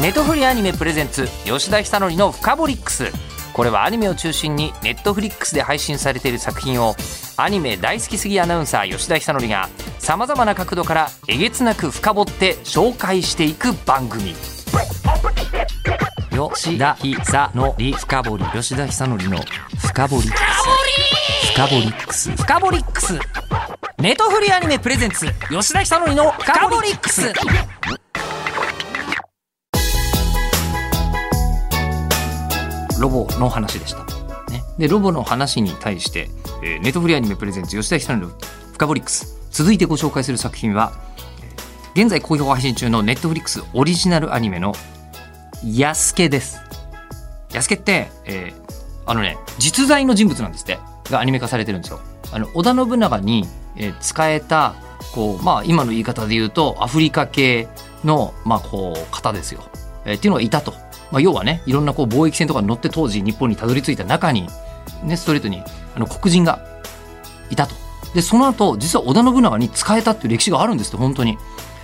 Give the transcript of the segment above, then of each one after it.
ネットフリアニメプレゼンツ吉田久典のフカボリックス。これはアニメを中心にネットフリックスで配信されている作品をアニメ大好きすぎアナウンサー吉田久典がさまざまな角度からえげつなく深掘って紹介していく番組。吉田久典深掘り吉田久典の深掘り深掘りックス。深掘りックス。ネトフリアニメプレゼンツ吉田久典の深掘りックス。ロボの話でした。ね、でロボの話に対して、えーネットフリアニメプレゼンツ吉田久典のフカボリックス続いてご紹介する作品は現在好評配信中のネットフリックスオリジナルアニメの「やすけ」です。やすけって、えーあのね実在の人物なんですってがアニメ化されてるんですよ。あの織田信長に、えー使えたこう、まあ、今の言い方で言うとアフリカ系の、まあ、こう方ですよ、えーっていうのがいたと。まあ、要はねいろんなこう貿易船とかに乗って当時日本にたどり着いた中に、ね、ストレートにあの黒人がいたと。でその後実は織田信長に使えたっていう歴史があるんですって本当に。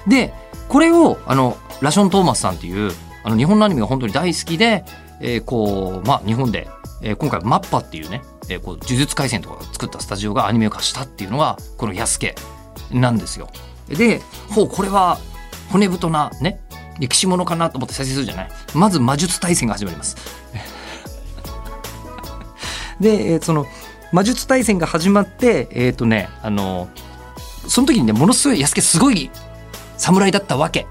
でこれをあのラション・トーマスさんっていうあの日本のアニメが本当に大好きで、えーこうまあ、日本で、えー今回マッパっていうね、えーこう呪術廻戦とかが作ったスタジオがアニメ化したっていうのがこの「やすけ」なんですよ。でほうこれは骨太なね歴史ものかなと思って再生するじゃない？まず魔術大戦が始まります。で、えーその魔術大戦が始まってえっ、とねあのその時にねものすごい安家すごい侍だったわけ。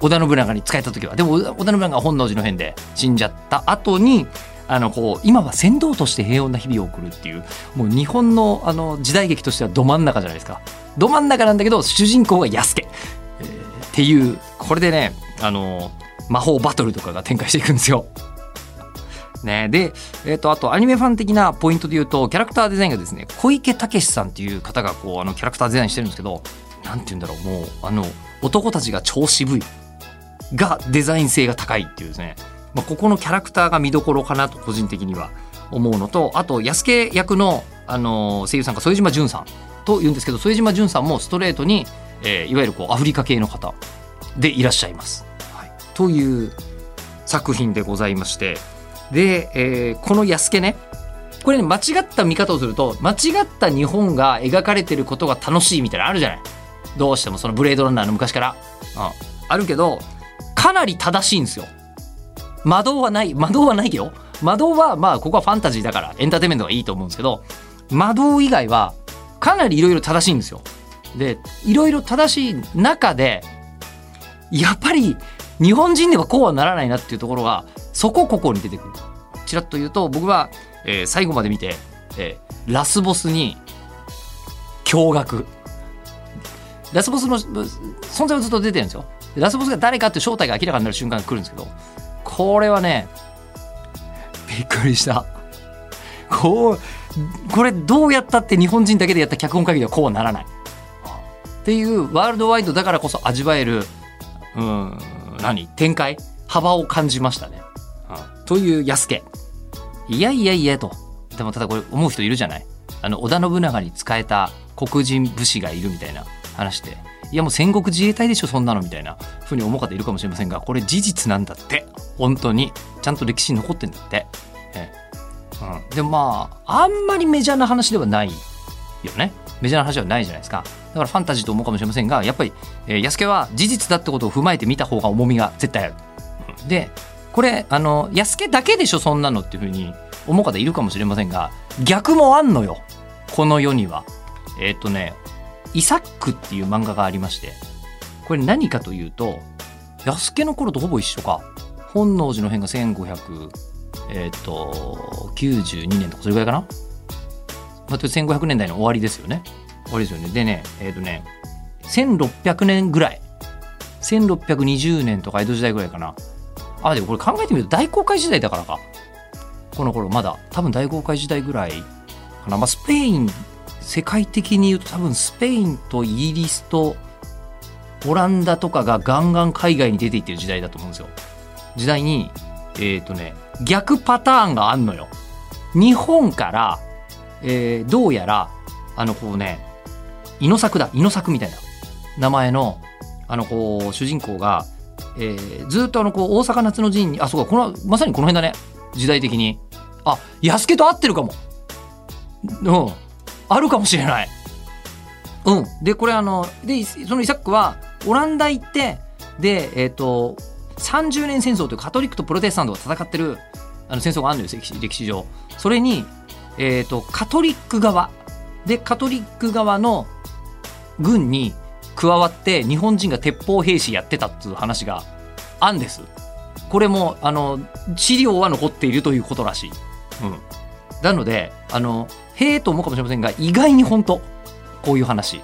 織田信長に仕えた時は。でも織田信長が本能寺の変で死んじゃった後にあのこう今は船頭として平穏な日々を送るっていうもう日本のあの時代劇としてはど真ん中じゃないですか。ど真ん中なんだけど主人公が安家、っていうこれでねあの魔法バトルとかが展開していくんですよ。ね、で、えー、とあとアニメファン的なポイントで言うとキャラクターデザインがですね小池武さんっていう方がこうあのキャラクターデザインしてるんですけどなんて言うんだろうもうあの男たちが超渋いがデザイン性が高いっていうですね、まあ、ここのキャラクターが見どころかなと個人的には思うのとあと安家役の、あの声優さんが副島淳さんというんですけど副島淳さんもストレートに、えーいわゆるこうアフリカ系の方でいらっしゃいます。はい、という作品でございまして。で、えーこの安家ね。これね間違った見方をすると間違った日本が描かれてることが楽しいみたいなのあるじゃない。どうしてもそのブレードランナーの昔から、うん、あるけどかなり正しいんですよ。魔導はない魔導はないよ魔導はまあここはファンタジーだからエンターテインメントがいいと思うんですけど魔導以外はかなりいろいろ正しいんですよでいろいろ正しい中でやっぱり日本人ではこうはならないなっていうところがそこここに出てくる。ちらっと言うと僕は、えー最後まで見て、えーラスボスに驚愕。ラスボスの存在はずっと出てるんですよ。ラスボスが誰かって正体が明らかになる瞬間が来るんですけどこれはねびっくりした。こうこれどうやったって日本人だけでやった脚本会議ではこうはならない。っていうワールドワイドだからこそ味わえるうん何？展開？幅を感じましたね。うん。という安家いやいやいやと。でもただこれ思う人いるじゃない？あの織田信長に仕えた黒人武士がいるみたいな話で。いやもう戦国自衛隊でしょそんなのみたいなふうに思う方いるかもしれませんがこれ事実なんだって。本当に。ちゃんと歴史に残ってんだって。ええ。うん、でもまああんまりメジャーな話ではないよね。メジャーな話はないじゃないですか。だからファンタジーと思うかもしれませんがやっぱり、えー、安家は事実だってことを踏まえて見た方が重みが絶対ある。でこれあの安家だけでしょそんなのっていうふうに思う方いるかもしれませんが逆もあんのよ。この世には。えーっ、とねイサックっていう漫画がありまして。これ何かというと安家の頃とほぼ一緒か。本能寺の変が1500えーっ、と92年とかそれぐらいかな、まあ、1500年代の終わりですよね。終わりですよね。でねえーっ、とね1600年ぐらい。1620年とか江戸時代ぐらいかな。あでもこれ考えてみると大航海時代だからか。この頃まだ。多分大航海時代ぐらいかな、まあ、スペイン世界的に言うと多分スペインとイギリスとオランダとかがガンガン海外に出ていってる時代だと思うんですよ。時代にえっ、とね逆パターンがあんのよ。日本から、えーどうやらあのこうね稲作だ稲作みたいな名前のあのこう主人公がえーずっとあのこう大阪夏の陣にあそうかこのまさにこの辺だね時代的に。あ安家と合ってるかも。うん。あるかもしれない。うん。でこれあのでそのイサックはオランダ行ってでえっ、と30年戦争というカトリックとプロテスタントが戦ってるあの戦争があるんですよ歴史上。それに、えー、とカトリック側。でカトリック側の軍に加わって日本人が鉄砲兵士やってたっていう話があんです。これもあの資料は残っているということらしい、うん、なのであのへえと思うかもしれませんが意外に本当こういう話。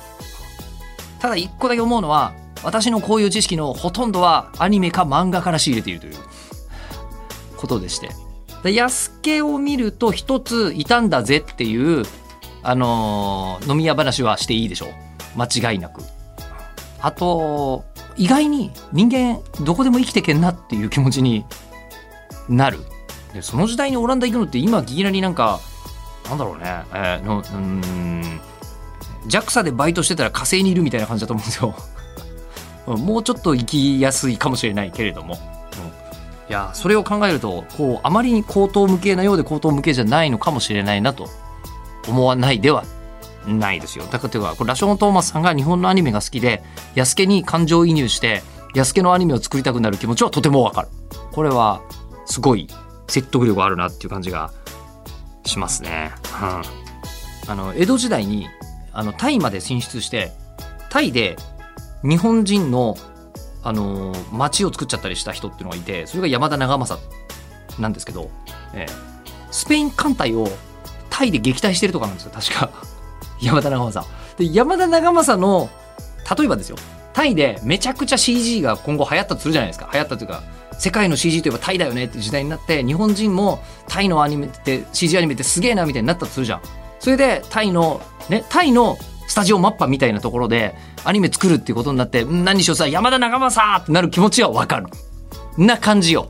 ただ一個だけ思うのは私のこういう知識のほとんどはアニメか漫画から仕入れているということでして。安家を見ると一ついたんだぜっていう、あのー飲み屋話はしていいでしょう。間違いなく。あと意外に人間どこでも生きてけんなっていう気持ちになる。でその時代にオランダ行くのって今いきなりなんかなんだろうね、えーのうん JAXA でバイトしてたら火星にいるみたいな感じだと思うんですよ。もうちょっと生きやすいかもしれないけれども、いやそれを考えるとこうあまりに口頭無形なようで口頭無形じゃないのかもしれないなと思わないではないですよ。だからというかこれラショーン・トーマスさんが日本のアニメが好きで安家に感情移入して安家のアニメを作りたくなる気持ちはとてもわかる。これはすごい説得力あるなっていう感じがしますね、うん、あの江戸時代にあのタイまで進出してタイで日本人のあのー町を作っちゃったりした人っていうのがいてそれが山田長政なんですけど、ええスペイン艦隊をタイで撃退してるとかなんですよ確か。山田長政。で山田長政の例えばですよタイでめちゃくちゃ CG が今後流行ったとするじゃないですか。流行ったというか世界の CG といえばタイだよねって時代になって日本人もタイのアニメって CG アニメってすげえなみたいになったとするじゃん。それでタイのねタイのタジオマッパみたいなところでアニメ作るっていうことになって何にしようさ山田長政ってなる気持ちはわかる。な感じよ。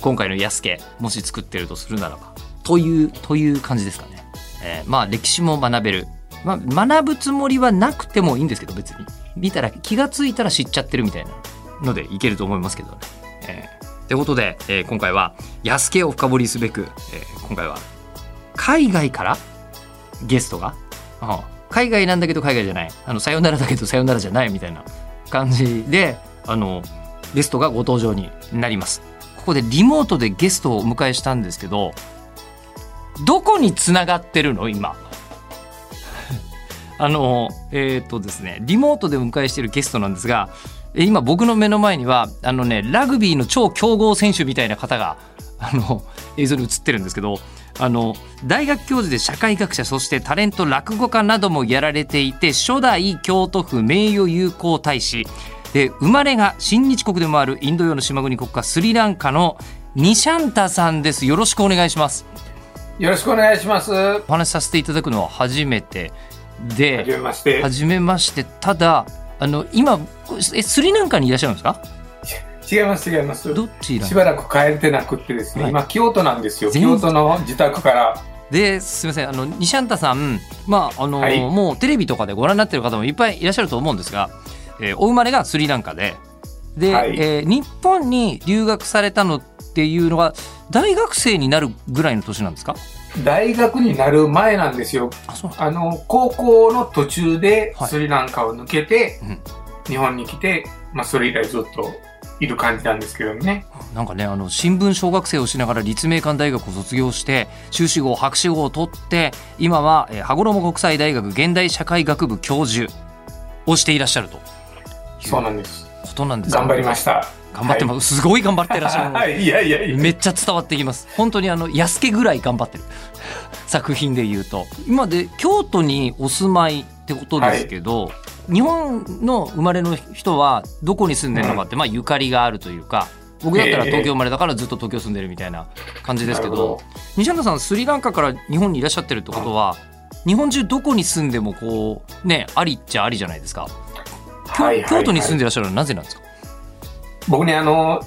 今回の安家もし作ってるとするならば。というという感じですかね、えーまあ歴史も学べる、まあ、学ぶつもりはなくてもいいんですけど別に。見たら気がついたら知っちゃってるみたいなのでいけると思いますけどね。えーということで、えー今回は安家を深掘りすべく、えー今回は海外からゲストが、うん海外なんだけど海外じゃない。あのさよならだけどさよならじゃないみたいな感じであのゲストがご登場になります。ここでリモートでゲストをお迎えしたんですけどどこにつながってるの？今。あのえっ、とですねリモートでお迎えしてるゲストなんですが今僕の目の前にはあのねラグビーの超強豪選手みたいな方があの映像に映ってるんですけどあの大学教授で社会学者そしてタレント落語家などもやられていて初代京都府名誉友好大使。で生まれが親日国でもあるインド洋の島国国家スリランカのニシャンタさんです。よろしくお願いします。よろしくお願いします。はお話しさせていただくのは初めて。でじめまして。初めまして。ただあの今えスリランカにいらっしゃるんですか？違います、違います。どちらしばらく帰れてなくってですね、はい。今、京都なんですよ。全京都の自宅から。ですみません。あのニシャンタさん、まああのはい。もうテレビとかでご覧になってる方もいっぱいいらっしゃると思うんですが、えーお生まれがスリランカで。で、はい。えー日本に留学されたのっていうのが大学生になるぐらいの年なんですか？大学になる前なんですよ。あの、高校の途中ではい。スリランカを抜けて、うん。日本に来て、まあ、それ以来ずっといる感じなんですけどね。なんかねあの新聞小学生をしながら立命館大学を卒業して修士号博士号を取って今は、えー羽衣国際大学現代社会学部教授をしていらっしゃるとそうなんです。ことなんです頑張りました。頑張ってます、すごい頑張ってらっしゃる いやいやいや。めっちゃ伝わってきます本当にあの安家ぐらい頑張ってる作品で言うと今で京都にお住まいってことですけど、日本の生まれの人はどこに住んでるのかって、まあゆかりがあるというか僕だったら東京生まれだからずっと東京住んでるみたいな感じですけどど西山さんスリランカから日本にいらっしゃってるってことは日本中どこに住んでもこうねありっちゃありじゃないですか、京はいはいはい。京都に住んでらっしゃるのはなぜなんですか？僕ね、あの、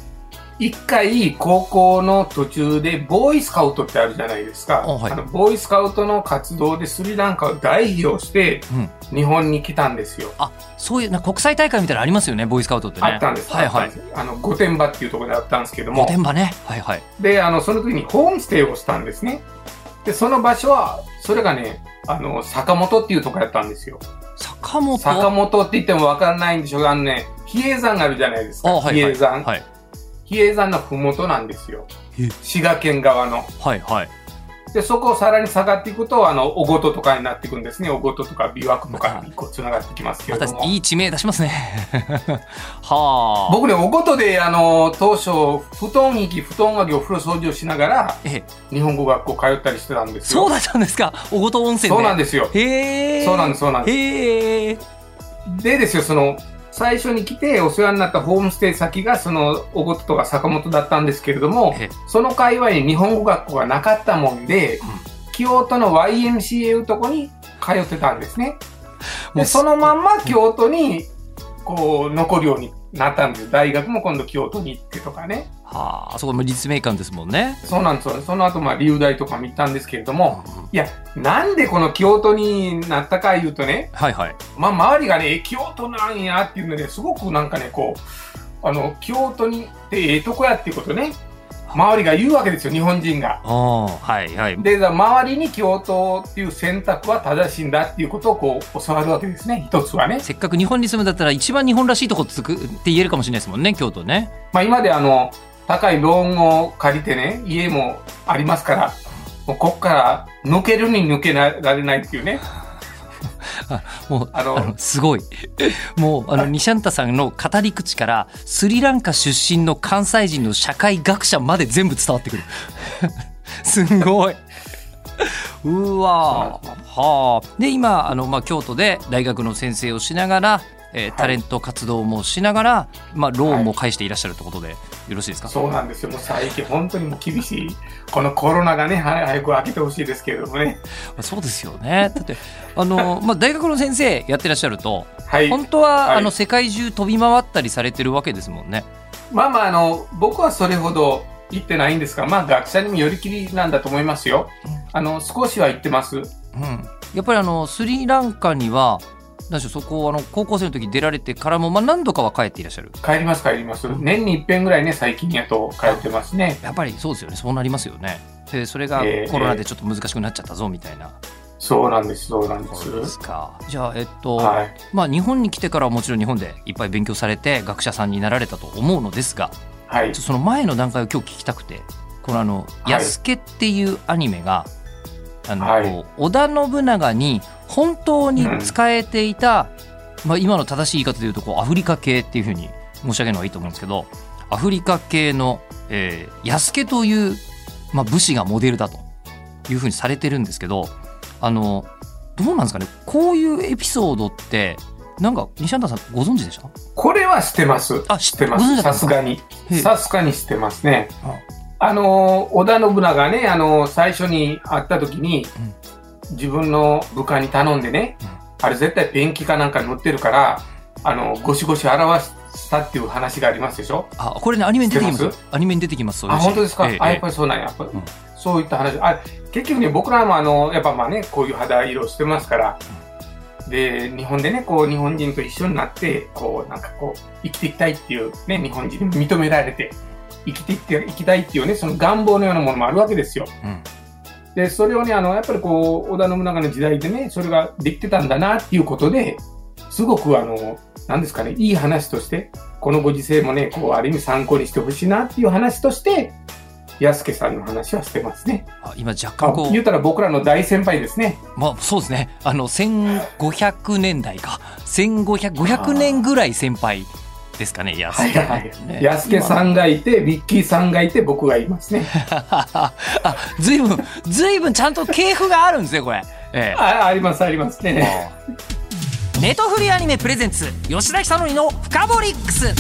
一回高校の途中でボーイスカウトってあるじゃないですか。あはいのボーイスカウトの活動でスリランカを代表してうん日本に来たんですよ。そういうな国際大会みたいなのありますよねボーイスカウトってねあったんです。はいはいあの、御殿場っていうところであったんですけど御も。殿場ねはいはいで、あの、その時にホームステイをしたんですね。で、その場所は、それがね、あの、坂本っていうところやったんですよ。坂本？坂本って言ってもわかんないんでしょうが、あのね、比叡山があるじゃないですか。あはいはい比叡山。はい比叡山のふもとなんですよえ。滋賀県側の。はいはいで、そこをさらに下がっていくと、あの、小琴とかになっていくんですね。小琴とか琵琶湖とかにこう繋がってきますけども。たいい地名出しますね はあ僕ね、小琴で、あの、当初、布団着、布団上げお風呂掃除をしながら、え日本語学校通ったりしてたんですよ。そうだったんですか小琴温泉でそうなんですよ。へえそうなんです、そうなんです。へえでですよ、その、最初に来てお世話になったホームステイ先が、その、小琴とか坂本だったんですけれどもえ、その界隈に日本語学校がなかったもんで、京都の YMCA とこに通ってたんですね。で、そのまんま京都に、こう、残るようになったんです。大学も今度京都に行ってとかね。はあそこも立命館ですもんねそうなんですよ。その後、まあ、留大とかも行ったんですけれども、いや、なんでこの京都になったかいうとね、はいはいまあ、周りがね、京都なんやっていうので、すごくなんかね、こう、あの、京都にってええとこやっていうことね、周りが言うわけですよ、日本人が。ああはいはいで、周りに京都っていう選択は正しいんだっていうことをこう、教わるわけですね、一つはね。せっかく日本に住むんだったら一番日本らしいとこつくって言えるかもしれないですもんね京都ねまあ、今であの、高いローンを借りてね、家もありますから、もうこっから抜けるに抜けられないっていうね。もうあのすごい。もうあのニシャンタさんの語り口からスリランカ出身の関西人の社会学者まで全部伝わってくる。すんごい。うわはあ。で今あの、まあ、京都で大学の先生をしながら、えータレント活動もしながら、まあ、ローンも返していらっしゃるってことでよろしいですか、そうなんですよ。もう最近本当にもう厳しい。このコロナがね、は早く明けてほしいですけれどもね。そうですよね だってあの、まあ、大学の先生やってらっしゃるとはい。本当は、はいあの世界中飛び回ったりされてるわけですもんね。まあまあ、あの、僕はそれほど行ってないんですが、まあ学者にもよりきりなんだと思いますよ。あの、少しは行ってます。うん、やっぱりあのスリランカには何でしょうそこをあの高校生の時出られてからも、まあ、何度かは帰っていらっしゃる？帰ります帰ります。年に一遍ぐらいね、最近やと帰ってますね。やっぱりそうですよねそうなりますよねでそれがええコロナでちょっと難しくなっちゃったぞみたいな、そうなんです、そうなんで。すすかじゃあえっと、はい。まあ日本に来てからはもちろん日本でいっぱい勉強されて学者さんになられたと思うのですがはい。その前の段階を今日聞きたくてこのあの「はいやすけ」っていうアニメが、あのはいこう織田信長に本当に使えていた、まあ、今の正しい言い方で言うとこうアフリカ系っていうふうに申し上げるのがいいと思うんですけどアフリカ系の、えー、やすけという、まあ、武士がモデルだというふうにされてるんですけどあのどうなんですかね？こういうエピソードってなんか西畑さんご存知でした？これは知ってます。あ知ってます。さすがに。さすがに知ってますねあ。あの、織田信長ね、あの、最初に会った時に、自分の部下に頼んでね、あれ絶対ペンキかなんか塗ってるから、あの、ゴシゴシ表したっていう話がありますでしょ？あこれねアニメに出てきます。知ってアニメに出てきますそういうあ、本当ですか、ええあ、やっえぱりそうなんや。やっぱん。そういった話。あ、結局ね、僕らもあの、やっぱまあね、こういう肌色してますから、で、日本でね、こう、日本人と一緒になって、こう、なんかこう、生きていきたいっていうね、日本人に認められて、生きていって、いきたいっていうね、その願望のようなものもあるわけですよ。えうんで、それをね、あの、やっぱりこう、織田信長の時代でね、それができてたんだなっていうことで、すごくあの、なんですかね、いい話として、このご時世もね、こう、ある意味参考にしてほしいなっていう話として、安家さんの話はしてますね。あ今若あ干こう言うたら僕らの大先輩ですね。まあそうですねあの1500年代か1500 500年ぐらい先輩ですかね安はい。家はい。ね安家さんがいて、ビッキーさんがいて、僕がいますね。あずいぶんずいぶんちゃんと系譜があるんですねこれ。ええ。ああります、あります。ね。ネトフリアニメプレゼンツ吉田久典の「フカボリックス」